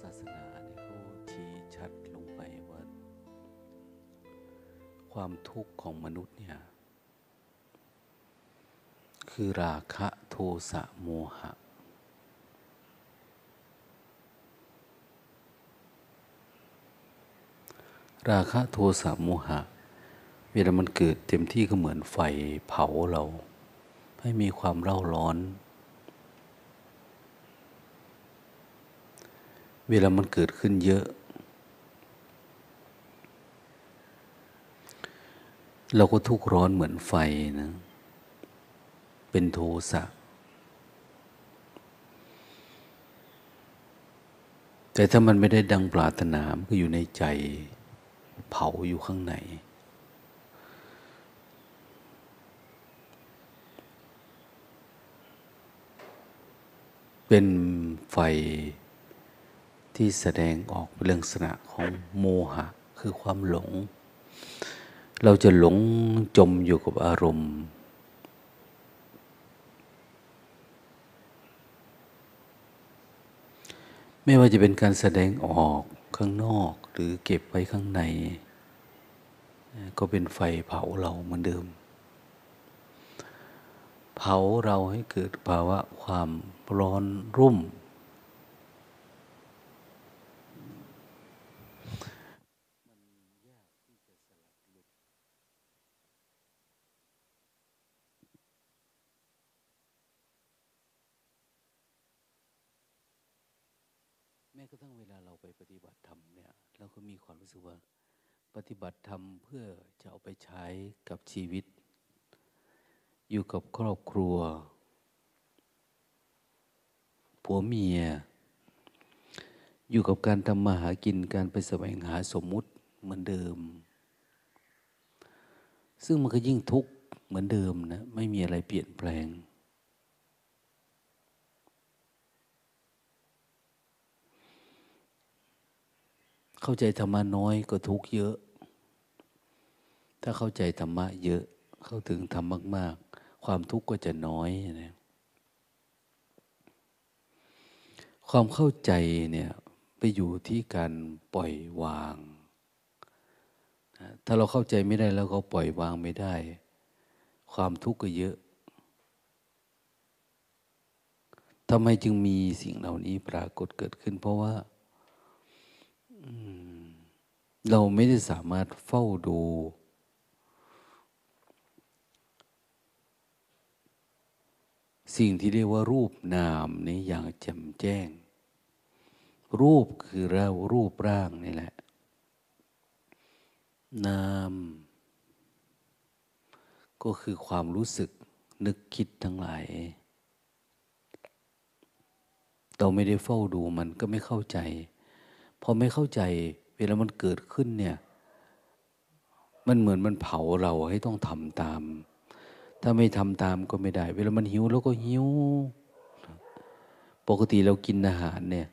ศาสนาเนี่ยเขาชี้ชัดลงไปว่า ความทุกข์ของมนุษย์เนี่ย คือราคะโทสะโมหะ ราคะโทสะโมหะ เวลามันเกิดเต็มที่ก็เหมือนไฟเผาเรา ให้มีความเร่าร้อน เวลามันเกิดขึ้นเยอะ เราก็ทุกข์ร้อนเหมือนไฟนะ เป็นโทสะแต่ถ้ามันไม่ได้ดังปรารถนา มันก็อยู่ในใจเผาอยู่ข้างใน เป็นไฟ ที่แสดงออกเป็นลักษณะของโมหะ คือความหลง เราจะหลงจมอยู่กับอารมณ์ ไม่ว่าจะเป็นการแสดงออกข้างนอกหรือเก็บไว้ข้างใน ก็เป็นไฟเผาเราเหมือนเดิม เผาเราให้เกิดภาวะความร้อนรุ่ม กระทั่งเวลาเราไปปฏิบัติธรรมเนี่ย เราก็มีความรู้สึกว่า ปฏิบัติธรรมเพื่อจะเอาไปใช้กับชีวิต อยู่กับครอบครัวผัวเมีย อยู่กับการทำมาหากินการไปแสวงหาสมมุติเหมือนเดิม ซึ่งมันก็ยิ่งทุกข์เหมือนเดิมนะไม่มีอะไรเปลี่ยนแปลง เข้าใจธรรมะน้อยก็ทุกข์เยอะ ถ้าเข้าใจธรรมะเยอะเข้าถึงธรรมมาก ๆ ความทุกข์ก็จะน้อยนะความเข้าใจเนี่ยไปอยู่ที่การปล่อยวาง ถ้าเราเข้าใจไม่ได้แล้วก็ปล่อยวางไม่ได้ ความทุกข์ก็เยอะทำไมจึงมีสิ่งเหล่านี้ปรากฏเกิดขึ้น เพราะว่า เราไม่ได้สามารถเฝ้าดู สิ่งที่เรียกว่ารูปนามนี้อย่างแจ่มแจ้ง รูปคือเรารูปร่างนี่แหละ นาม ก็คือความรู้สึกนึกคิดทั้งหลาย เราไม่ได้เฝ้าดูมันก็ไม่เข้าใจ พอไม่เข้าใจเวลามันเกิดขึ้นเนี่ย มันเหมือนมันเผาเราให้ต้องทำตาม ถ้าไม่ทำตามก็ไม่ได้ เวลามันหิวเราก็หิว ปกติเรากินอาหารเนี่ย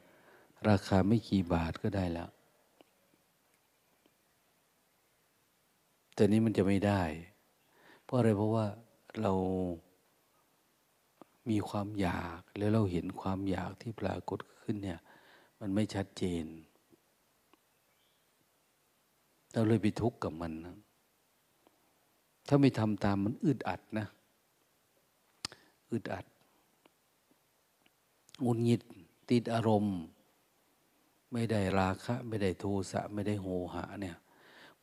ราคาไม่กี่บาทก็ได้แล้ว แต่นี้มันจะไม่ได้ เพราะอะไรเพราะว่าเรามีความอยากแล้วเราเห็นความอยากที่ปรากฏขึ้นเนี่ย มันไม่ชัดเจน เราเลยไปทุกข์กับมันนะถ้าไม่ทำตามมันอึดอัดนะ อึดอัดงุนงิดติดอารมณ์ ไม่ได้ราคะ ไม่ได้โทสะ ไม่ได้โหหะเนี่ย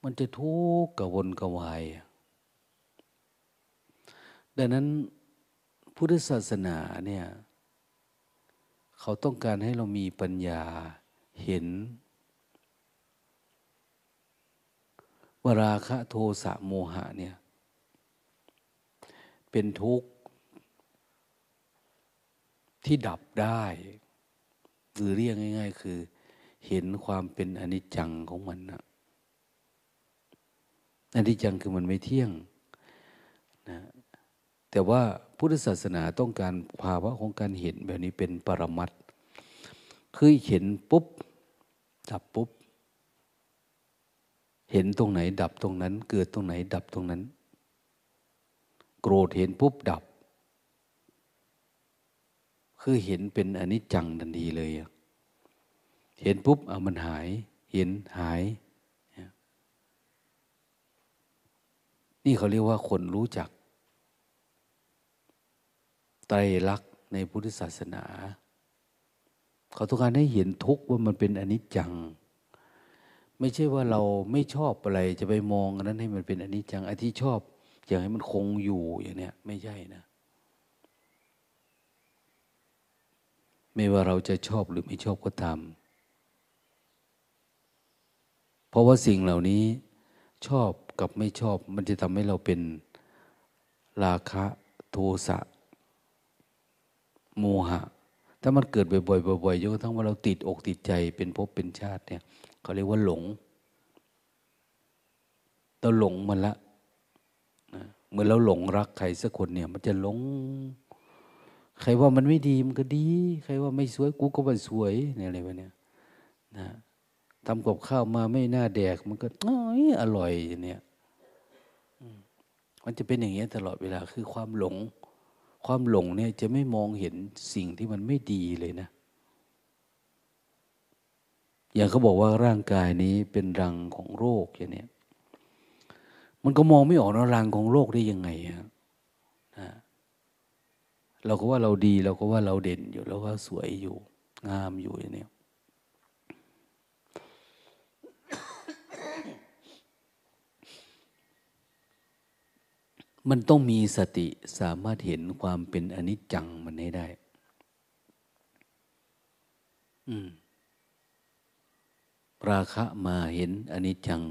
มันจะทุกข์กระวนกระวาย ดังนั้นพุทธศาสนาเนี่ย เขาต้องการให้เรามีปัญญาเห็น วราคะโทสะโมหะเนี่ย เป็นทุกข์ที่ดับได้ หรือเรียกง่าย ๆ คือ เห็นความเป็นอนิจจังของมันนะอนิจจังคือมันไม่เที่ยงนะแต่ว่าพุทธศาสนาต้องการภาวะของการเห็นแบบนี้เป็นปรมัตคือเห็นปุ๊บดับปุ๊บ เห็นตรงไหน ดับตรงนั้น เกิดตรงไหน ดับตรงนั้น โกรธเห็นปุ๊บดับ คือเห็นเป็นอนิจจังทันทีเลย เห็นปุ๊บเอามันหาย เห็นหาย นี่เขาเรียกว่าคนรู้จักไตรลักษณ์ในพุทธศาสนา เขาต้องการให้เห็นทุกข์ว่ามันเป็นอนิจจัง ไม่ใช่ว่าเราไม่ชอบอะไรจะไปมองนั้นให้มันเป็นอันิจจังไอ้ที่ชอบ อยากให้มันคงอยู่อย่างเนี้ยไม่ใช่นะไม่ว่าเราจะชอบหรือไม่ชอบก็ตามเพราะว่าสิ่งเหล่านี้ชอบกับไม่ชอบ มันจะทำให้เราเป็นราคะโทสะโมหะ ถ้ามันเกิดบ่อยๆบ่อยๆจนกระทั่งว่าเราติดอกติดใจเป็นภพเป็นชาติเนี่ย เขาเรียกว่าหลงเราหลงมันละเมื่อเราหลงรักใครสักคนเนี่ย มันจะหลง ใครว่ามันไม่ดีมันก็ดี ใครว่าไม่สวยกูก็ว่าสวยเนี่ยอะไรวะเนี่ยนะทำกับข้าวมาไม่น่าแดก มันก็อ้อยอร่อยอย่างเนี้ยมันจะเป็นอย่างเงี้ยตลอดเวลาคือความหลง ความหลงเนี่ยจะไม่มองเห็นสิ่งที่มันไม่ดีเลยนะ อย่างเขาบอกว่าร่างกายนี้เป็นรังของโรคอย่างนี้มันก็มองไม่ออกนะรังของโรคได้ยังไงอะเราก็ว่าเราดีเราก็ว่าเราเด่นอยู่เราว่าสวยอยู่ งามอยู่อย่างนี้มันต้องมีสติสามารถเห็นความเป็นอนิจจังมันให้ได้ อืม ราคะมาเห็นอนิจจัง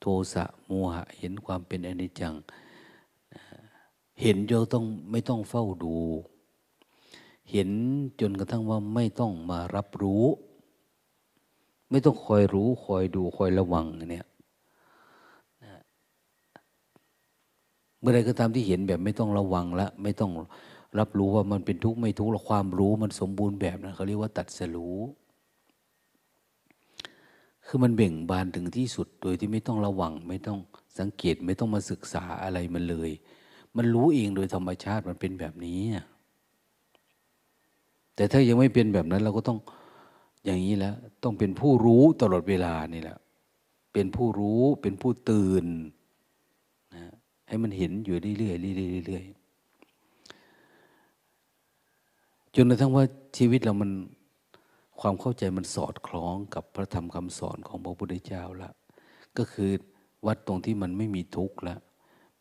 โทสะโมหะเห็นความเป็นอนิจจัง เห็นเราต้องไม่ต้องเฝ้าดู เห็นจนกระทั่งว่าไม่ต้องมารับรู้ ไม่ต้องคอยรู้คอยดูคอยระวังเนี่ยเมื่อไรก็ตามที่เห็นแบบไม่ต้องระวังละไม่ต้องรับรู้ว่ามันเป็นทุกข์ไม่ทุกข์ความรู้มันสมบูรณ์แบบนะเขาเรียกว่าตัดสรู้ คือมันเบ่งบานถึงที่สุดโดยที่ไม่ต้องระวัง ไม่ต้องสังเกตไม่ต้องมาศึกษาอะไรมันเลย มันรู้เองโดยธรรมชาติมันเป็นแบบนี้ แต่ถ้ายังไม่เป็นแบบนั้นเราก็ต้องอย่างนี้แล้ว ต้องเป็นผู้รู้ตลอดเวลานี่แหละ เป็นผู้รู้เป็นผู้ตื่นนะให้มันเห็นอยู่เรื่อยๆเรื่อยๆเรื่อยจนกระทั่งว่าชีวิตเรามัน ความเข้าใจมันสอดคล้องกับพระธรรมคำสอนของพระพุทธเจ้าละก็คือวัดตรงที่มันไม่มีทุกข์แล้ว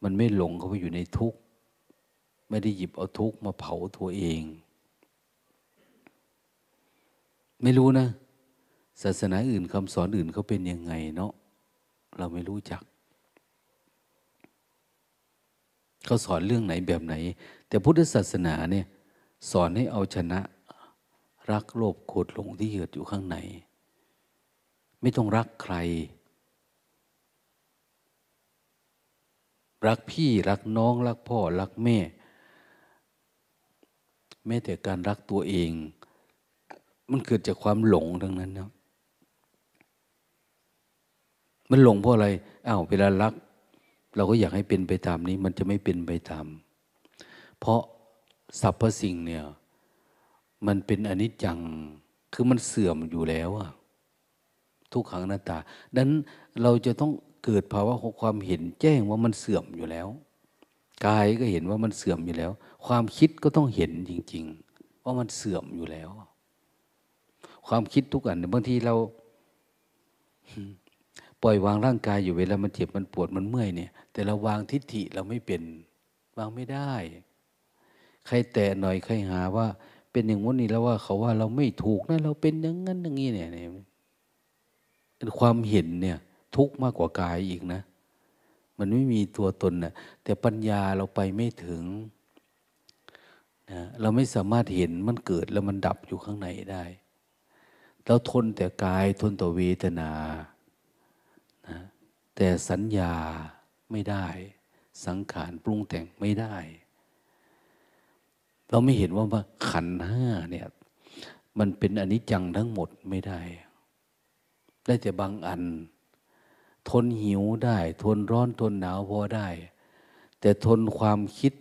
มันไม่หลงเข้าไปอยู่ในทุกข์ ไม่ได้หยิบเอาทุกข์มาเผาตัวเอง ไม่รู้นะ ศาสนาอื่นคำสอนอื่นเขาเป็นยังไงเนาะเราไม่รู้จัก เขาสอนเรื่องไหนแบบไหน แต่พุทธศาสนาเนี่ยสอนให้เอาชนะ รักโลภโกรธหลงที่เกิดอยู่ข้างใน ไม่ต้องรักใคร รักพี่รักน้อง รักพ่อ รักแม่ แม้แต่การรักตัวเอง มันเกิดจากความหลงทั้งนั้นนะมันหลงเพราะอะไรอ้าวเวลารัก เราก็อยากให้เป็นไปตามนี้ มันจะไม่เป็นไปตาม เพราะสรรพสิ่งเนี่ย มันเป็นอนิจจัง คือมันเสื่อมอยู่แล้วอะทุกขังหน้าตา ดังนั้นเราจะต้องเกิดภาวะของความเห็นแจ้งว่ามันเสื่อมอยู่แล้ว กายก็เห็นว่ามันเสื่อมอยู่แล้ว ความคิดก็ต้องเห็นจริง ๆ ว่ามันเสื่อมอยู่แล้ว ความคิดทุกอันบางทีเรา ปล่อยวางร่างกายอยู่เวลามันเจ็บมันปวดมันเมื่อยเนี่ย แต่เราวางทิฏฐิเราไม่เป็น วางไม่ได้ ใครแต่หน่อยใครหาว่า เป็นอย่างวันนี้แล้วว่าเขาว่าเราไม่ถูกนะเราเป็นอย่างนั้นอย่างนี้เนี่ยความเห็นเนี่ย ทุกข์มากกว่ากายอีกนะ มันไม่มีตัวตนนะแต่ปัญญาเราไปไม่ถึงนะเราไม่สามารถเห็นมันเกิดแล้วมันดับอยู่ข้างในได้เราทนแต่กายทนต่อเวทนานะแต่สัญญาไม่ได้ สังขารปรุงแต่งไม่ได้ เราไม่เห็นว่าขันห้าเนี่ย มันเป็นอนิจจังทั้งหมดไม่ได้ ได้แต่บางอัน ทนหิวได้ ทนร้อนทนหนาวพอได้ แต่ทนความคิด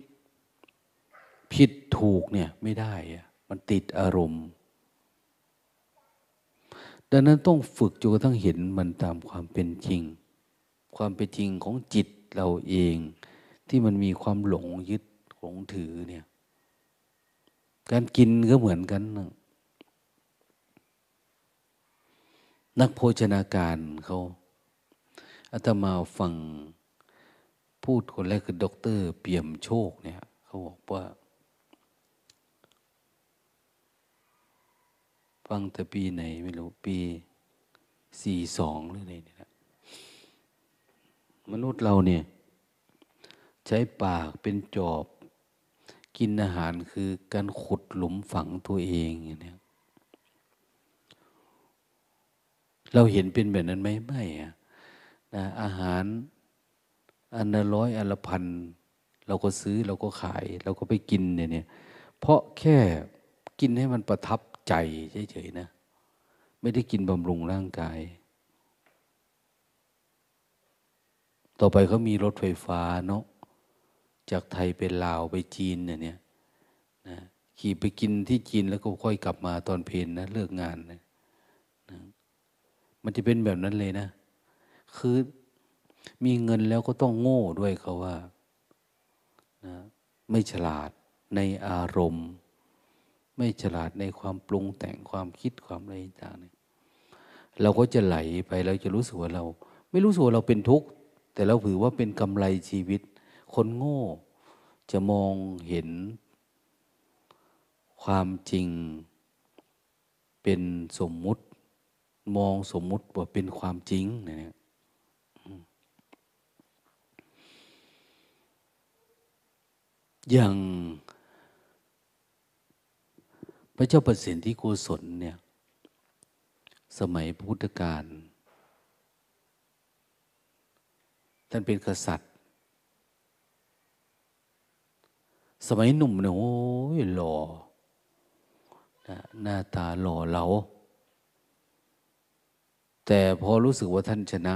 ผิดถูกเนี่ยไม่ได้ มันติดอารมณ์ ดังนั้นต้องฝึกจนกระทั่งเห็นมันตามความเป็นจริง ความเป็นจริงของจิตเราเอง ที่มันมีความหลงยึดหลงถือเนี่ย การกินก็เหมือนกัน นักโภชนาการเขาอาตมาฟังพูดคนแรกคือด็อกเตอร์เปี่ยมโชคเนี่ยเขาบอกว่า ฟังแต่ปีไหนไม่รู้ ปีสี่สองหรืออะไรเนี่ยนะมนุษย์เราเนี่ย ใช้ปากเป็นจอบ กินอาหารคือการขุดหลุมฝังตัวเองอย่างนี้เราเห็นเป็นแบบนั้นไหมไม่อะนะอาหารอันละร้อยอันละพันเราก็ซื้อเราก็ขาย เราก็ไปกินเนี่ยเนี่ยเพราะแค่กินให้มันประทับใจเฉยๆนะ ไม่ได้กินบำรุงร่างกาย ต่อไปเขามีรถไฟฟ้าเนาะ จากไทยไปลาวไปจีนเนี่ยเนี่ยนะขี่ไปกินที่จีนแล้วก็ค่อยกลับมาตอนเพลนนะเลิกงานนะนะมันจะเป็นแบบนั้นเลยนะ คือมีเงินแล้วก็ต้องโง่ด้วยเขาว่านะไม่ฉลาดในอารมณ์ ไม่ฉลาดในความปรุงแต่งความคิดความอะไรต่างเนี่ยเราก็จะไหลไปเราจะรู้สึกว่าเรา ไม่รู้สึกว่าเราเป็นทุกข์แต่เราถือว่าเป็นกำไรชีวิต คนโง่ จะมองเห็น ความจริงเป็นสมมุติ มองสมมุติว่าเป็นความจริงนะอย่างพระเจ้าประสิทธิโกศลเนี่ย สมัยพุทธกาลท่านเป็นกษัตริย์ สมัยหนุ่มเนี่ยโอ้ยหล่อหน้าตาหล่อเหลาแต่พอรู้สึกว่าท่านชนะ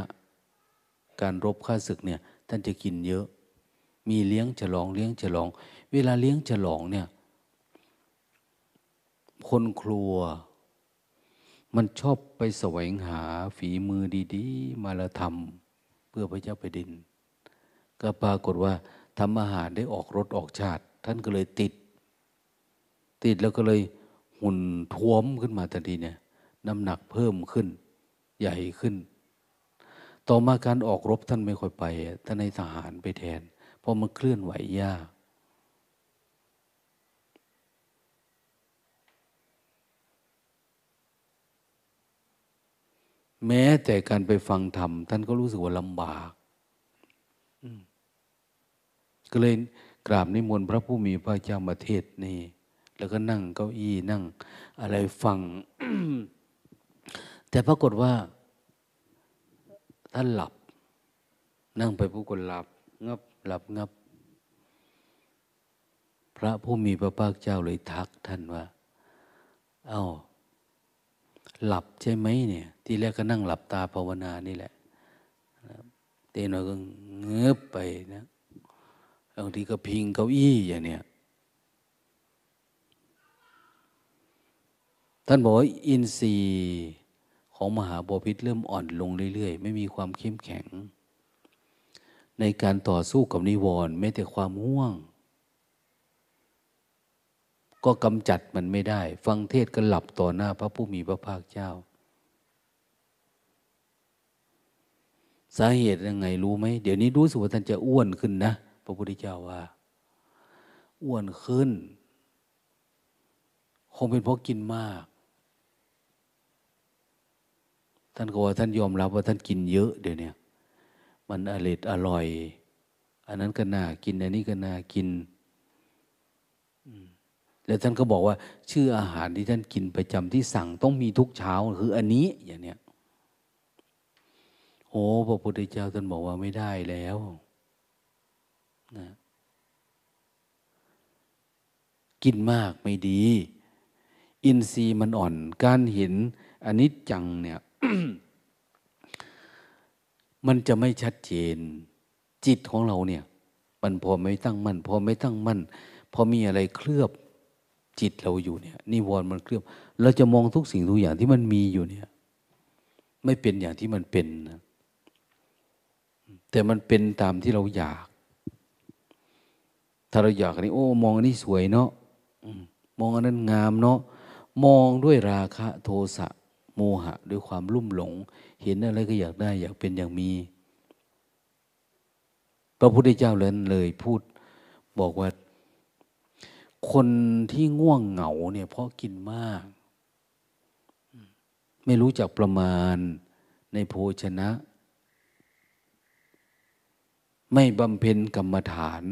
การรบข้าศึกเนี่ย ท่านจะกินเยอะ มีเลี้ยงฉลองเลี้ยงฉลอง เวลาเลี้ยงฉลองเนี่ย คนครัว มันชอบไปแสวงหาฝีมือดีๆ มาละทำเพื่อพระเจ้าไปดิน ก็ปรากฏว่าทำอาหารได้ออกรสออกชาติ ท่านก็เลยติด ติดแล้วก็เลยหุ่นท้วมขึ้นมาทันทีเนี่ยน้ำหนักเพิ่มขึ้น ใหญ่ขึ้น ต่อมาการออกรบท่านไม่ค่อยไปท่านในทหารไปแทนพราะมันเคลื่อนไหวยาก แม้แต่การไปฟังธรรมท่านก็รู้สึกว่าลำบากก็เลย กราบนิมนต์พระผู้มีพระเจ้ามาเทศนี่ แล้วก็นั่งเก้าอี้นั่ง อะไรฟัง แต่ปรากฏว่าท่านหลับ นั่งไปผู้คนหลับ งับหลับงับ พระผู้มีพระภาคเจ้าเลยทักท่านว่าเอา้าหลับใช่ไหมเนี่ย ที่แรกก็นั่งหลับตาภาวนานี่แหละเตนอยก็เงือบไปนะ บางทีก็พิงเก้าอี้อย่างเนี้ยท่านบอกว่าอินทรีย์ของมหาบพิษเริ่มอ่อนลงเรื่อยๆ ไม่มีความเข้มแข็ง ในการต่อสู้กับนิวรณ์แม้แต่ความง่วง ก็กำจัดมันไม่ได้ ฟังเทศก็หลับต่อหน้าพระผู้มีพระภาคเจ้า สาเหตุยังไงรู้ไหม เดี๋ยวนี้รู้สึกว่าท่านจะอ้วนขึ้นนะ พระพุทธเจ้าว่า อ้วนขึ้น คงเป็นเพราะกินมาก ท่านก็ว่าท่านยอมรับว่าท่านกินเยอะเดี๋ยวนี้มันอร่อยอร่อย อันนั้นก็น่ากิน อันนี้ก็น่ากินแล้วท่านก็บอกว่า ชื่ออาหารที่ท่านกินประจำที่สั่งต้องมีทุกเช้าคืออันนี้อย่างเนี้ยโอ้พระพุทธเจ้าท่านบอกว่าไม่ได้แล้ว นะกินมากไม่ดี อินทรีย์มันอ่อน การเห็นอันนี้จังเนี่ย มันจะไม่ชัดเจน จิตของเราเนี่ย มันพอไม่ตั้งมั่นพอไม่ตั้งมั่นพอมีอะไรเคลือบจิตเราอยู่เนี่ยนิวรณ์มันเคลือบ เราจะมองทุกสิ่งทุกอย่างที่มันมีอยู่เนี่ย ไม่เป็นอย่างที่มันเป็นนะแต่มันเป็นตามที่เราอยาก ถ้าเราอยากนี่โอ้มองอันนี้สวยเนาะมองอันนั้นงามเนาะมองด้วยราคะโทสะโมหะ ด้วยความลุ่มหลง เห็นอะไรก็อยากได้ อยากเป็นอย่างมี พระพุทธเจ้าเลยเลยพูดบอกว่า คนที่ง่วงเหงาเนี่ยเพราะกินมาก ไม่รู้จักประมาณในโภชนะ ไม่บำเพ็ญกรรมฐาน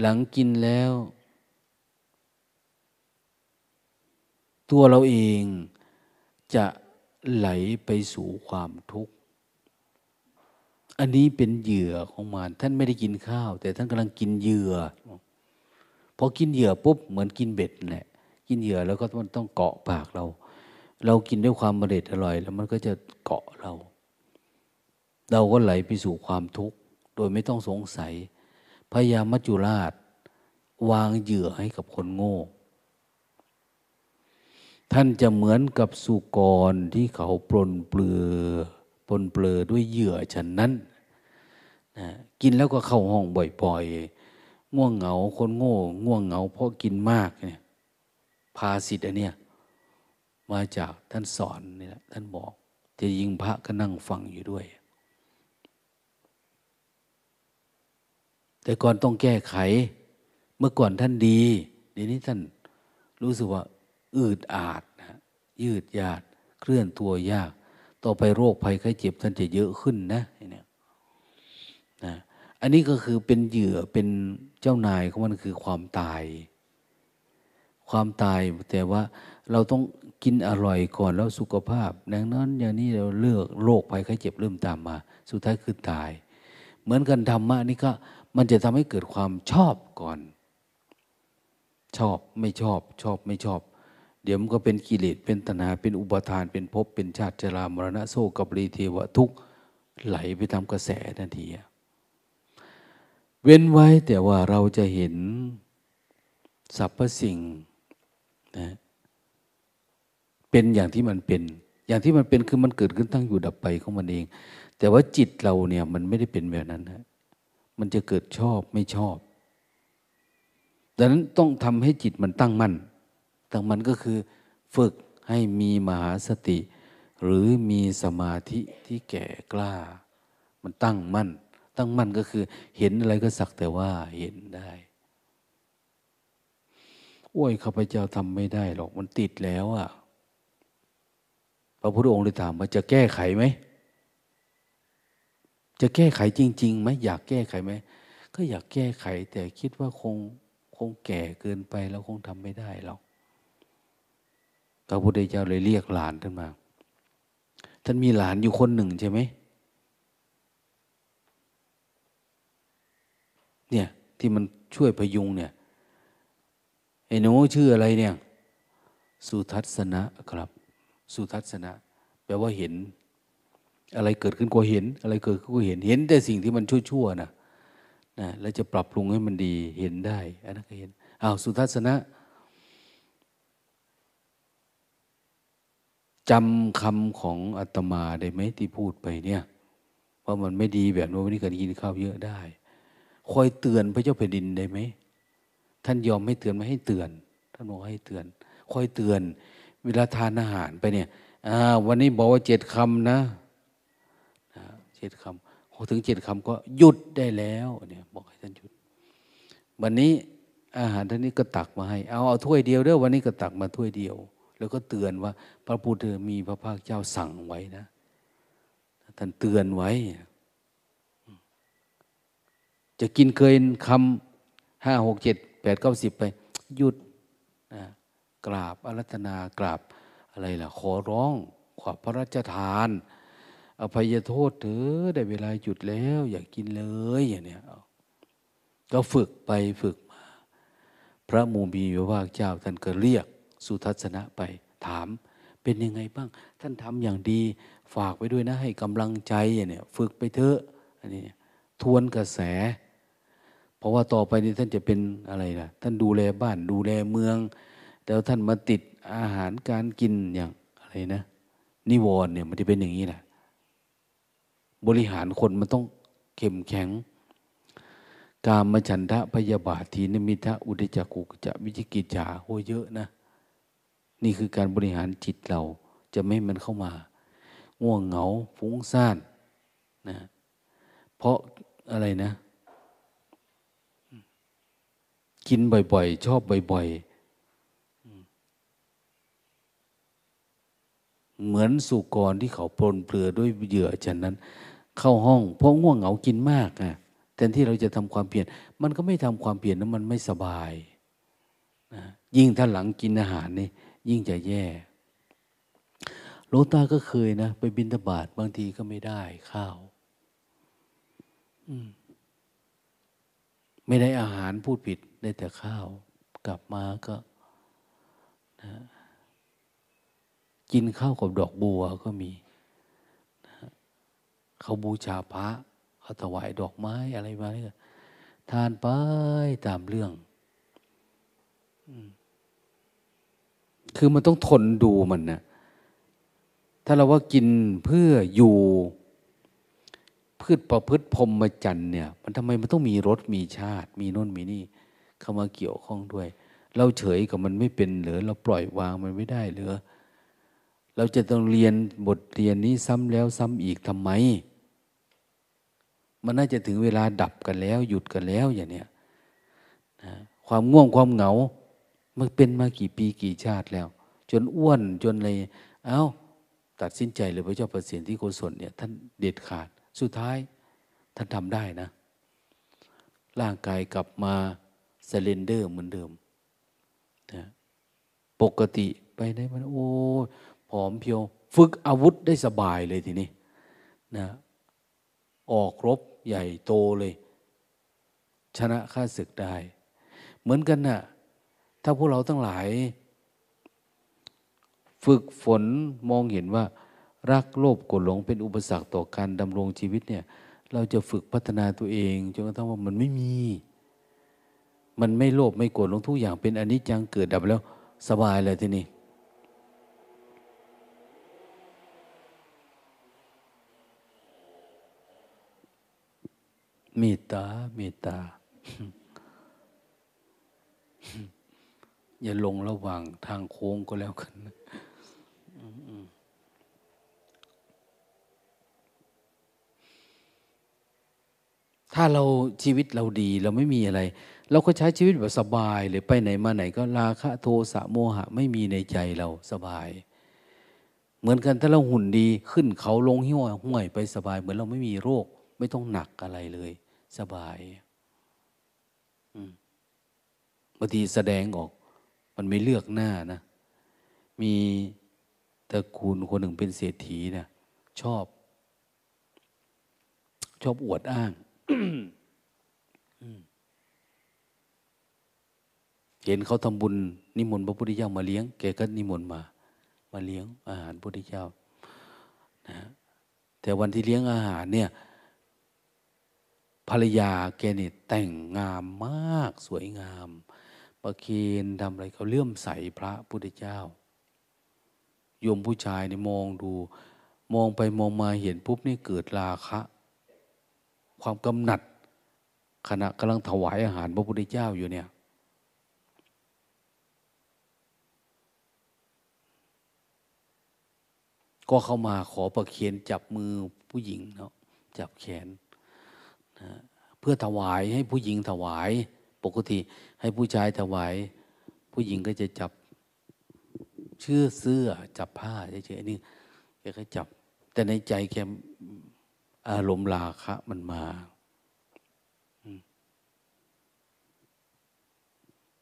หลังกินแล้ว ตัวเราเองจะไหลไปสู่ความทุกข์ อันนี้เป็นเหยื่อของมันท่านไม่ได้กินข้าว แต่ท่านกำลังกินเหยื่อพอกินเหยื่อปุ๊บเหมือนกินเบ็ดแหละ กินเหยื่อแล้วก็มันต้องเกาะปากเรา เรากินด้วยความมเด็ดอร่อย แล้วมันก็จะเกาะเรา เราก็ไหลไปสู่ความทุกข์ โดยไม่ต้องสงสัย พยายามมัจจุราช วางเหยื่อให้กับคนโง่ ท่านจะเหมือนกับสุกรที่เขาปลนเปลือปลนเปลือด้วยเหยื่อฉันนั้นนะกินแล้วก็เข้าห้องบ่อยๆ ง่วงเหงาคนโง่ ง่วงเหงาเพราะกินมากเนี่ยภาสิทธิ์อันเนี้ยมาจากท่านสอนนี่แหละท่านบอก จะยิงพระก็นั่งฟังอยู่ด้วย แต่ก่อนต้องแก้ไข เมื่อก่อนท่านดี เดี๋ยวนี้ท่านรู้สึกว่า อืดอาดนะยืดยาด เคลื่อนตัวยาก ต่อไปโรคภัยไข้เจ็บท่านจะเยอะขึ้นนะเนี่ยนะอันนี้ก็คือเป็นเหยื่อเป็นเจ้านายของมันคือความตาย ความตายแต่ว่าเราต้องกินอร่อยก่อนแล้วสุขภาพ ดังนั้นอย่างนี้เราเลือกโรคภัยไข้เจ็บเริ่มตามมา สุดท้ายคือตาย เหมือนกันธรรมะนี่ก็ มันจะทำให้เกิดความชอบก่อน ชอบไม่ชอบ ชอบไม่ชอบ เดี๋ยวมันก็เป็นกิเลสเป็นตนาเป็นอุปทานเป็นภพเป็นชาติชรามรณะโซกับรีเทวะทุกไหลไปตามกระแสทันทีเว้นไว้แต่ว่าเราจะเห็นสรรพสิ่งนะเป็นอย่างที่มันเป็น อย่างที่มันเป็นคือมันเกิดขึ้นตั้งอยู่ดับไปของมันเอง แต่ว่าจิตเราเนี่ยมันไม่ได้เป็นแบบนั้นนะ มันจะเกิดชอบไม่ชอบ ดังนั้นต้องทำให้จิตมันตั้งมั่น ตั้งมันก็คือฝึกให้มีมหาสติ หรือมีสมาธิที่แก่กล้า มันตั้งมั่น ตั้งมั่นก็คือ เห็นอะไรก็สักแต่ว่าเห็นได้โอ้ยข้าพเจ้าทำไม่ได้หรอกมันติดแล้วอะ่ะพระพุทธองค์เลยถามว่าจะแก้ไขไหม จะแก้ไขจริงๆไหมอยากแก้ไขไหมก็อยากแก้ไข แต่คิดว่าคงคงแก่เกินไปแล้วคงทำไม่ได้หรอกพระพุทธเจ้าเลยเรียกหลานท่านมา ท่านมีหลานอยู่คนหนึ่งใช่ไหมเนี่ยที่มันช่วยพยุงเนี่ยไอ้หนูชื่ออะไรเนี่ย สุทัศนะครับ สุทัศนะ แปลว่าเห็น อะไรเกิดขึ้นก็เห็น อะไรเกิดขึ้นก็เห็น เห็นแต่สิ่งที่มันชั่วๆนะนะแล้วจะปรับปรุงให้มันดีเห็นได้อันนั้นก็เห็นอ้าวสุทัศนะจำคำของอาตมาได้ไหมที่พูดไปเนี่ยว่ามันไม่ดีแบบนี้วันนี้กันกินข้าวเยอะได้คอยเตือนพระเจ้าแผ่นดินได้ไหมท่านยอมให้เตือนไม่ให้เตือน ท่านบอกให้เตือนคอยเตือน เวลาทานอาหารไปเนี่ยอ่าวันนี้บอกว่าเจ็ดคำนะ เจ็ดคำพอถึงเจ็ดคำก็หยุดได้แล้วเนี่ยบอกให้ท่านหยุด วันนี้อาหารท่านนี้ก็ตักมาให้ เอาเอาถ้วยเดียวเด้อวันนี้ก็ตักมาถ้วยเดียว แล้วก็เตือนว่า พระพุทธมีพระภาคเจ้าสั่งไว้นะ ท่านเตือนไว้ จะกินเกินคำห้าหกเจ็ดแปดเก้าสิบไป หยุดนะกราบอารัธนากราบอะไรล่ะ ขอร้องขอพระราชทาน อภัยโทษเถอได้เวลาหยุดแล้ว อย่ากกินเลยอย่างเนี้ยก็ฝึกไปฝึกมา พระมูมีพระภาคเจ้าท่านก็เรียกสุทัศนะไปถามเป็นยังไงบ้าง ท่านทำอย่างดีฝากไปด้วยนะ ให้กำลังใจอย่างเนี่ยฝึกไปเถอะอันนี้ทวนกระแส เพราะว่าต่อไปนี้ท่านจะเป็นอะไรล่ะ ท่านดูแลบ้านดูแลเมือง แต่ท่านมาติดอาหารการกินอย่างอะไรนะ นิวรณ์เนี่ยมันจะเป็นอย่างนี้แหละ บริหารคนมันต้องเข้มแข็ง กามฉันทะพยาบาทีนมิทะอุดจักกุกจะวิจิกิจฉาโหเยอะนะ นี่คือการบริหารจิตเราจะไม่มันเข้ามา ง่วงเหงาฟุ้งซ่านนะเพราะอะไรนะ กินบ่อยๆ ชอบบ่อยๆ เหมื อนสุกรที่เขาปนเปลือด้วยเหยื่อฉะนั้น เข้าห้องเพราะง่วงเหงากินมากอะแทนที่เราจะทำความเปลี่ยนมันก็ไม่ทำความเปลี่ยนแล้วมันไม่สบายนะยิ่งถ้าหลังกินอาหารนี่ยิ่งจะแย่โลตาก็เคยนะ ไปบินตบาทบางทีก็ไม่ได้ข้าวไม่ได้อาหารพูดผิดได้แต่ข้าว กลับมาก็นะ กินข้าวกับดอกบัวก็มี เขาบูชาพระเขาถวายดอกไม้อะไรมาเนี่ยทานไปตามเรื่อง คือมันต้องทนดูมันนะถ้าเราว่ากินเพื่ออยู่พืชประพฤติพรมจันเนี่ย มันทำไมมันต้องมีรสมีชาติ มีน้นมีนี่ เข้ามาเกี่ยวข้องด้วย เราเฉยกับมันไม่เป็นหรือเราปล่อยวางมันไม่ได้หรือ เราจะต้องเรียนบทเรียนนี้ซ้ำแล้วซ้ำอีกทำไม มันน่าจะถึงเวลาดับกันแล้ว หยุดกันแล้วอย่างเนี้ยนะความง่วงความเหงา มันเป็นมากี่ปีกี่ชาติแล้ว จนอ้วนจนอะไรเอา้า ตัดสินใจเลยพระเจ้าประสิทธิโกศลเนี่ยท่านเด็ดขาดสุดท้าย ท่านทำได้นะ ร่างกายกลับมาสเลนเดอร์เหมือนเดิมนะปกติไปได้มันโอ้ ผอมเพียว ฝึกอาวุธได้สบายเลยทีนี้นะออกรบใหญ่โตเลย ชนะข้าศึกได้ เหมือนกันนะ่ะ ถ้าพวกเราทั้งหลาย ฝึกฝนมองเห็นว่า รักโลภโกรธหลงเป็นอุปสรรคต่อการดำรงชีวิตเนี่ย เราจะฝึกพัฒนาตัวเองจนกระทั่งว่ามันไม่มี มันไม่โลภไม่โกรธหลงทุกอย่างเป็นอนิจจังเกิดดับแล้วสบายเลยทีนี้ เมตตา เมตตา อย่าลงระหว่างทางโค้งก็แล้วกันถ้าเราชีวิตเราดีเราไม่มีอะไร เราก็ใช้ชีวิตแบบสบายเลยไปไหนมาไหนก็ราคะโทสะโมหะ ไม่มีในใจเราสบาย เหมือนกันถ้าเราหุ่นดีขึ้นเขาลงหิ้วห้วยไปสบาย เหมือนเราไม่มีโรค ไม่ต้องหนักอะไรเลย สบายบางทีแสดงออก มันไม่เลือกหน้านะ มีตระกูลคนหนึ่งเป็นเศรษฐีนะชอบ ชอบอวดอ้างเห็นเขาทำบุญ นิมนต์พระพุทธเจ้ามาเลี้ยงแกก็นิมนต์มา มาเลี้ยงอาหารพระพุทธเจ้านะแต่วันที่เลี้ยงอาหารเนี่ย ภรรยาแกเนี่ยแต่งงามมากสวยงาม ประเคนทำอะไรเขาเลื่อมใสพระพุทธเจ้า โยมผู้ชายเนี่ยมองดู มองไปมองมาเห็นปุ๊บนี่เกิดราคะ ความกำหนัด ขณะกำลังถวายอาหารพระพุทธเจ้าอยู่เนี่ยก็เข้ามาขอประเคียนจับมือผู้หญิงเนาะจับแขน เพื่อถวายให้ผู้หญิงถวาย ปกติให้ผู้ชายถวาย ผู้หญิงก็จะจับเชื่อเสื้อจับผ้าเฉยๆนี่แกก็จับ แต่ในใจแกอารมณ์ราคะมันมา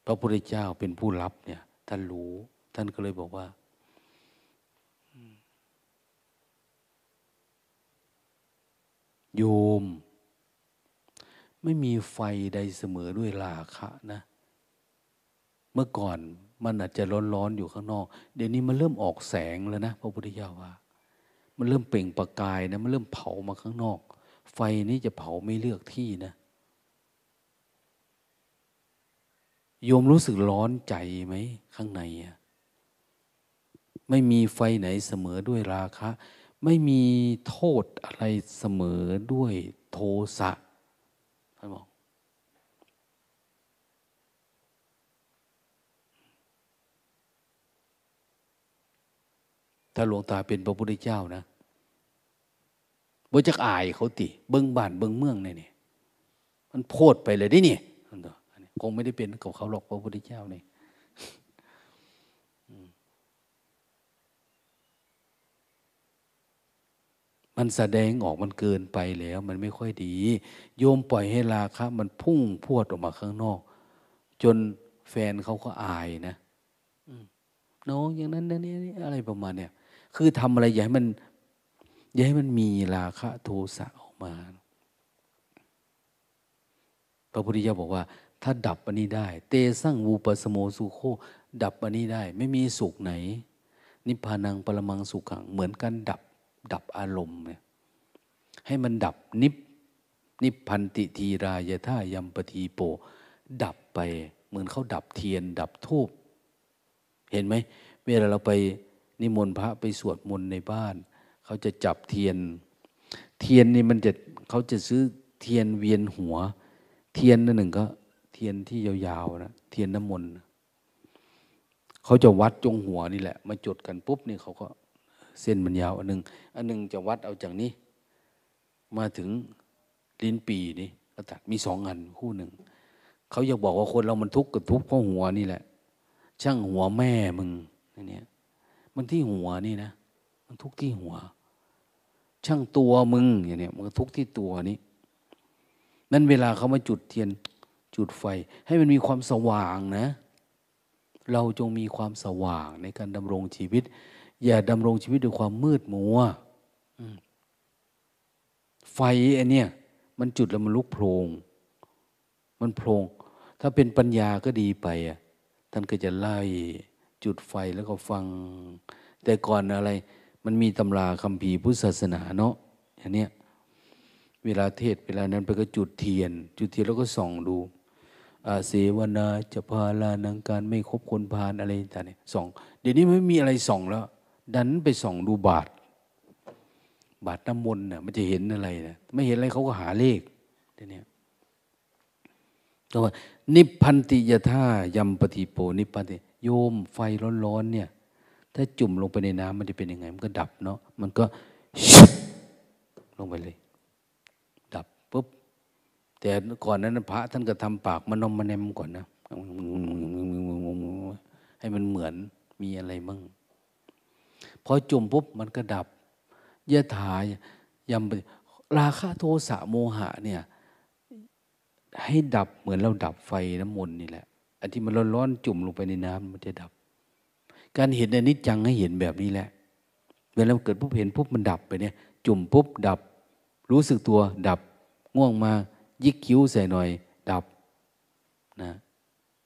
พระพุทธเจ้าเป็นผู้รับเนี่ย ท่านรู้ ท่านก็เลยบอกว่าโยม ไม่มีไฟใดเสมอด้วยราคะนะ เมื่อก่อนมันอาจจะร้อนๆอยู่ข้างนอก เดี๋ยวนี้มันเริ่มออกแสงแล้วนะพระพุทธเจ้าว่า มันเริ่มเปล่งประกายนะมันเริ่มเผามาข้างนอก ไฟนี้จะเผาไม่เลือกที่นะโยมรู้สึกร้อนใจไหมข้างในอะไม่มีไฟไหนเสมอด้วยราคะ ไม่มีโทษอะไรเสมอด้วยโทสะานบอกถ้าหลวงตาเป็นพระพุทธเจ้านะบ่จักอายเขาติ เบิ้งบ้านเบิ้งเมืองเนี่นี่มันโพดไปเลยดินี่ยคงไม่ได้เป็นกับเขาหรอกพระพุทธเจ้านี่ มันแสดงออกมันเกินไปแล้ว มันไม่ค่อยดี โยมปล่อยให้ราคะมันพุ่งพวดออกมาข้างนอก จนแฟนเขาก็อายนะน้องอย่างนั้นนะนี่อะไรประมาณเนี้ยคือทำอะไรอย่าให้มัน อย่าให้มันมีราคะโทสะออกมา พระพุทธเจ้าบอกว่า ถ้าดับอันนี้ได้ เตสั่งวูปสโมสุโค ดับอันนี้ได้ ไม่มีสุขไหน นิพพานังปรมังสุขังเหมือนกันดับ ดับอารมณ์เนี่ยให้มันดับนิพนิพพันติธีรายะถายัมปทีโป ดับไป เหมือนเขาดับเทียน ดับธูปเห็นไหมเวลาเราไปนิมนต์พระไปสวดมนต์ในบ้าน เขาจะจับเทียน เทียนนี่มันจะเขาจะซื้อเทียนเวียนหัว เทียนนั่นหนึ่งก็ เทียนที่ยาวๆนะเทียนน้ำมนต์เขาจะวัดจงหัวนี่แหละ มาจุดกันปุ๊บนี่เขาก็ เส้นมันยาวอันหนึ่งอันหนึ่งจะวัดเอาจากนี้ มาถึงลิ้นปีนี่ก็ตัดมีสองอันคู่หนึ่งเขาอยากบอกว่าคนเรามันทุกข์กับทุกข์เพราะหัวนี่แหละ ช่างหัวแม่มึงนี่มันที่หัวนี่นะ มันทุกที่หัว ช่างตัวมึงอย่างเนี้ยมันทุกที่ตัวนี้นั่นเวลาเขามาจุดเทียนจุดไฟ ให้มันมีความสว่างนะ เราจงมีความสว่างในการดำรงชีวิต อย่าดำรงชีวิตด้วยความมืดมัวไฟอันเนี้ยมันจุดแล้วมันลุกโพลงมันโพลงถ้าเป็นปัญญาก็ดีไปอะท่านก็จะไล่จุดไฟแล้วก็ฟัง แต่ก่อนอะไร มันมีตำราคำภีพุทธศาสนาเนาะอย่างเนี้ยเวลาเทศเวลานั้นไปก็จุดเทียน จุดเทียนแล้วก็ส่องดูอาเสวนาจะพาลานังการไม่คบคนพาลอะไรต่างเนี่ยส่อง เดี๋ยวนี้ไม่มีอะไรส่องแล้ว ดันไปส่องดูบาท บาทน้ำมนต์น่ะมันจะเห็นอะไรนะไม่เห็นอะไรเขาก็หาเลขเดี๋ยวนี้ก็ว่า นิพพันติยธายัมปฏิโป นิพพันติโยมไฟร้อนๆเนี่ย ถ้าจุ่มลงไปในน้ำมันจะเป็นยังไง มันก็ดับเนาะมันก็ลงไปเลย ดับปุ๊บ แต่ก่อนนั้นพระท่านก็ทำปากมันนมมันแนมก่อนนะให้มันเหมือนมีอะไรมั่ง พอจุ่มปุ๊บมันก็ดับยะถายยำราคะโทสะโมหะเนี่ย ให้ดับเหมือนเราดับไฟน้ำมนต์นี่แหละ อันที่มันร้อนๆจุ่มลงไปในน้ำมันจะดับ การเห็นอนิจจังให้เห็นแบบนี้แหละ เวลาเกิดปุ๊บเห็นปุ๊บมันดับไปเนี่ย จุ่มปุ๊บดับ รู้สึกตัวดับ ง่วงมายิกคิ้วใส่หน่อย ดับนะ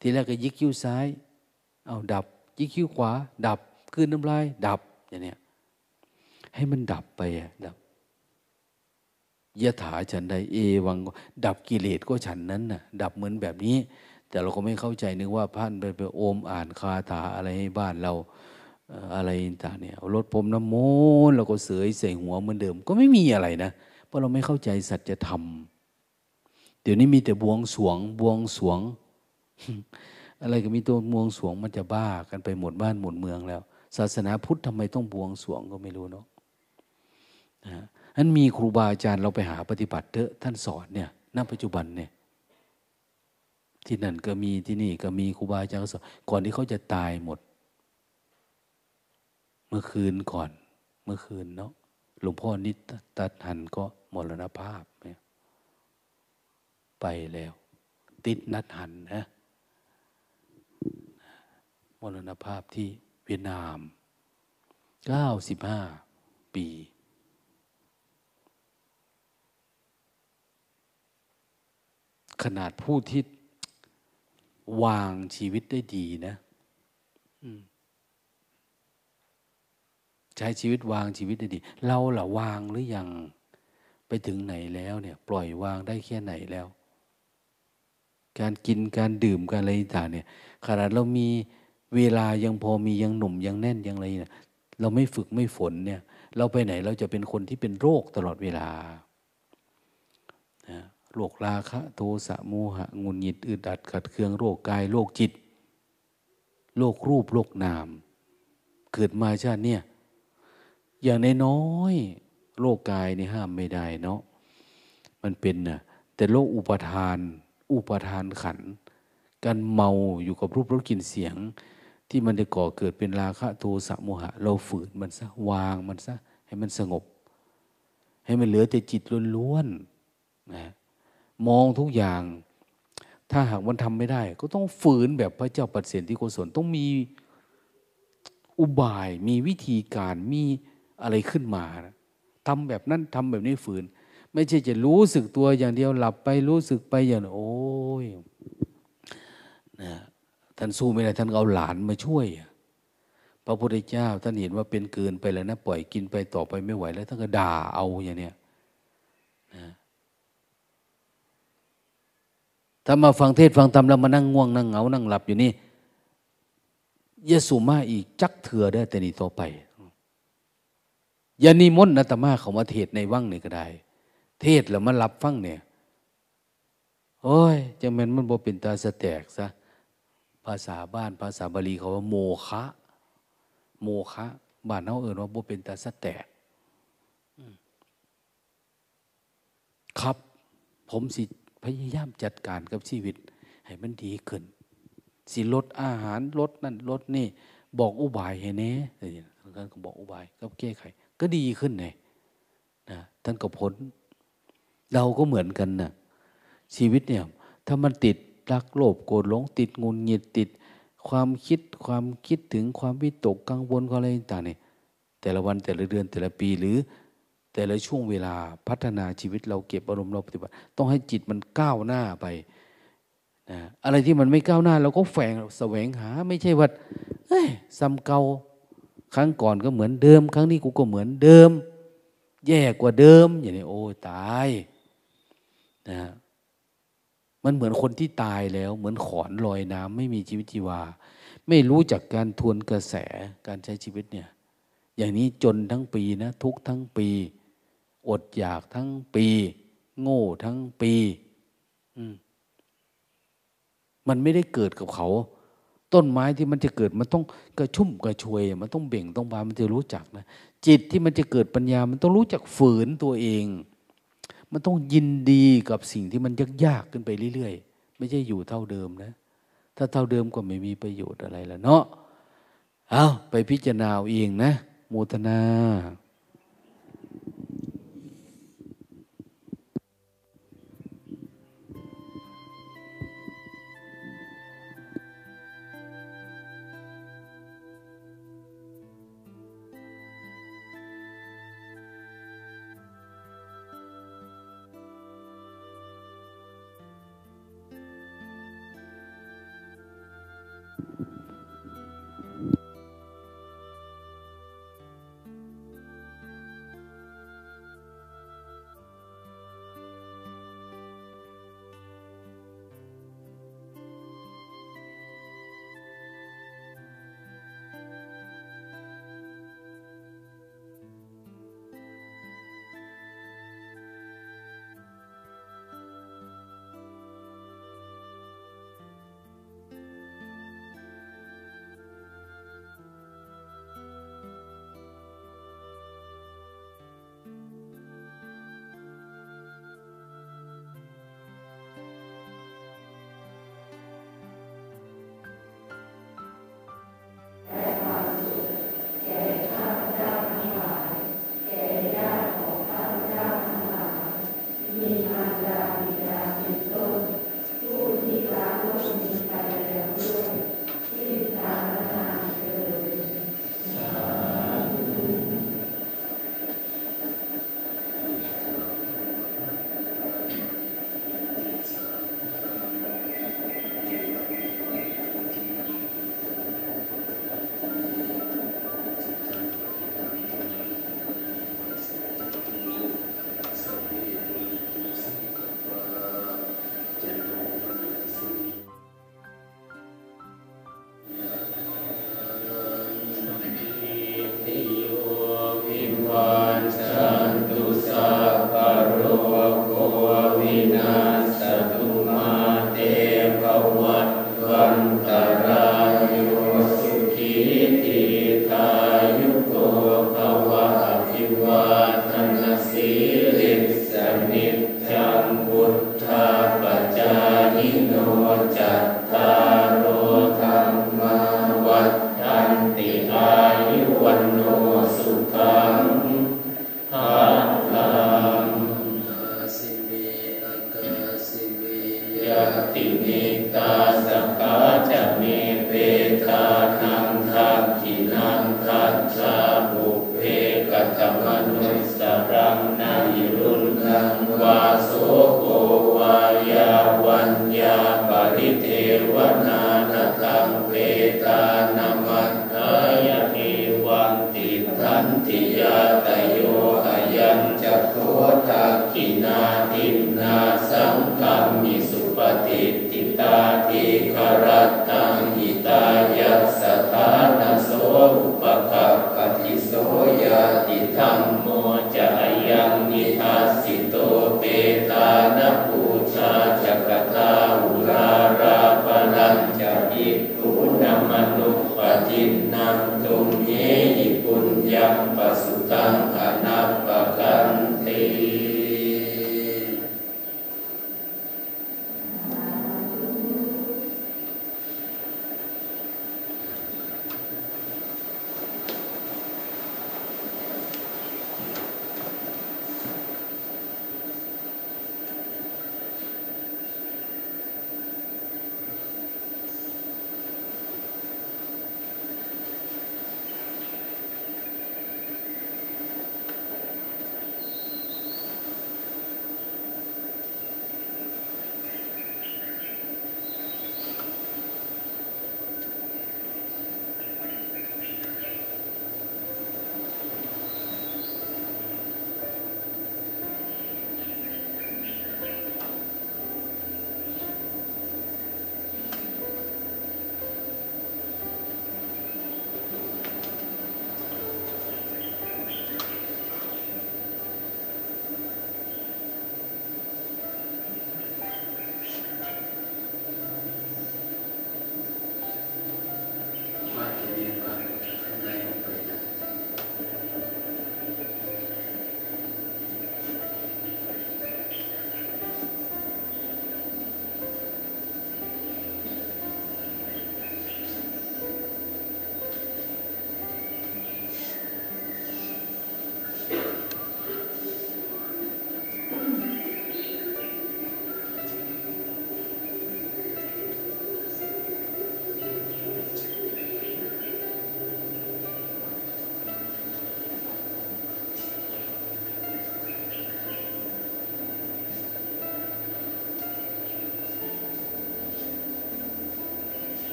ทีแรกก็ยิกคิ้วซ้าย เอาดับ ยิกคิ้วขวา ดับ คืนน้ำลาย ดับอย่างเนี้ยให้มันดับไปอะดับยะถาฉันใดเอวัง ดับกิเลสก็ฉันนั้นน่ะ ดับเหมือนแบบนี้ แต่เราก็ไม่เข้าใจนึกว่าท่านไปไปโอมอ่านคาถาอะไรให้บ้านเราอะไรต่างเนี่ยรถพรมน้ำมนต์เราก็เสยใส่หัวเหมือนเดิม ก็ไม่มีอะไรนะ เพราะเราไม่เข้าใจสัจธรรมเดี๋ยวนี้มีแต่บวงสวง บวงสวง อะไรก็มีตัวบวงสวงมันจะบ้ากันไปหมดบ้านหมดเมืองแล้ว ศาสนาพุทธทำไมต้องบวงสวงก็ไม่รู้เนาะนั้นมีครูบาอาจารย์เราไปหาปฏิบัติเถอะท่านสอนเนี่ยณปัจจุบันเนี่ยที่นั่นก็มีที่นี่ก็มีครูบาอาจารย์สอนก่อนที่เขาจะตายหมด เมื่อคืนก่อน เมื่อคืนเนาะหลวงพ่อนิตัดหันก็มรณภาพเนี่ยไปแล้ว ติดนัดหันนะมรณภาพที่ วียดนามเก้าสิบห้าปี ขนาดผู้ที่วางชีวิตได้ดีนะใช้ชีวิตวางชีวิตได้ดี เราละวางหรือยังไปถึงไหนแล้วเนี่ย ปล่อยวางได้แค่ไหนแล้ว การกินการดื่มการอะไรต่างเนี่ยขนาดเรามี เวลายังพอมียังหนุ่มยังแน่นยังอะไรเนี่ยเราไม่ฝึกไม่ฝนเนี่ย เราไปไหนเราจะเป็นคนที่เป็นโรคตลอดเวลาโรคราคะโทสะโมหะงุนหงิดอึดอัดขัดเคืองโรคกายโรคจิต โรครูปโรคนาม เกิดมาชาติเนี่ยอย่างน้อยโรคกายนี่ห้ามไม่ได้เนาะมันเป็นนะแต่โรคอุปทาน อุปทานขัน การเมาอยู่กับรูปรสกลิ่นเสียง ที่มันจะก่อเกิดเป็นราคะโทสะโมหะ เราฝืนมันซะวางมันซะให้มันสงบ ให้มันเหลือแต่จิตล้วนๆนะมองทุกอย่าง ถ้าหากมันทำไม่ได้ ก็ต้องฝืนแบบพระเจ้าปัดเสียนที่โกศลต้องมีอุบายมีวิธีการมีอะไรขึ้นมาทำแบบนั้นทำแบบนี้ฝืน ไม่ใช่จะรู้สึกตัวอย่างเดียวหลับไปรู้สึกไปอย่างโอ้ยนะ ท่านสู้ไม่ได้ท่านเอาหลานมาช่วย พระพุทธเจ้า ท่านเห็นว่าเป็นเกินไปแล้วนะปล่อยกินไปต่อไปไม่ไหวแล้วท่านก็ด่าเอาอย่างเนี้ยนะถ้ามาฟังเทศฟังธรรมแล้วมานั่งง่วงนั่งเหงานั่งหลับอยู่นี่ยสุมาอีกจักเถื่อได้แต่นี่ต่อไปยานิมนต์นัตมาเขามาเทศในวังนี่ก็ได้ เทศแล้วมารับฟังเนี่ยโอ้ยจังแมนมันบ่เป็นตาสแตกซะาษาบ้านภาษาบาลีเขาว่าโมคะ โมคะ บ้านเฮาเอิ้นว่าบ่เป็นตาสแตกครับ ผมสิพยายามจัดการกับชีวิต ให้มันดีขึ้น สิลดอาหารลดนั่นลดนี่ บอกอุบายให้แน่ท่านก็บอกอุบายก็แก้ไข ก็ดีขึ้นไงนะท่านก็พ้นเราก็เหมือนกันนะชีวิตเนี่ย ถ้ามันติด รักโลภโกรธหลงติดงุนงิดติด ความคิดความคิดถึงความวิตกกังวลอะไรต่างเนี่ยแต่ละวันแต่ละเดือนแต่ละปีหรือ แต่ละช่วงเวลาพัฒนาชีวิตเราเก็บอารมณ์เราปฏิบัติ ต้องให้จิตมันก้าวหน้าไปนะอะไรที่มันไม่ก้าวหน้าเราก็แฝงแสวงหา ไม่ใช่ว่าเอ้ยซ้ำเก่าครั้งก่อนก็เหมือนเดิม ครั้งนี้กูก็เหมือนเดิม แย่กว่าเดิมอย่างนี้โอ้ตายนะ มันเหมือนคนที่ตายแล้ว เหมือนขอนลอยน้ำไม่มีชีวิตชีวา ไม่รู้จักการทวนกระแสการใช้ชีวิตเนี่ย อย่างนี้จนทั้งปีนะทุกทั้งปี อดอยากทั้งปี โง่ทั้งปีมันไม่ได้เกิดกับเขา ต้นไม้ที่มันจะเกิดมันต้องกระชุ่มกระชวย มันต้องเบ่งต้องบานมันจะรู้จักนะจิตที่มันจะเกิดปัญญา มันต้องรู้จักฝืนตัวเอง มันต้องยินดีกับสิ่งที่มันยากๆขึ้นไปเรื่อยๆ ไม่ใช่อยู่เท่าเดิมนะ ถ้าเท่าเดิมก็ไม่มีประโยชน์อะไรละเนาะเอาไปพิจารณาเองนะโมทนา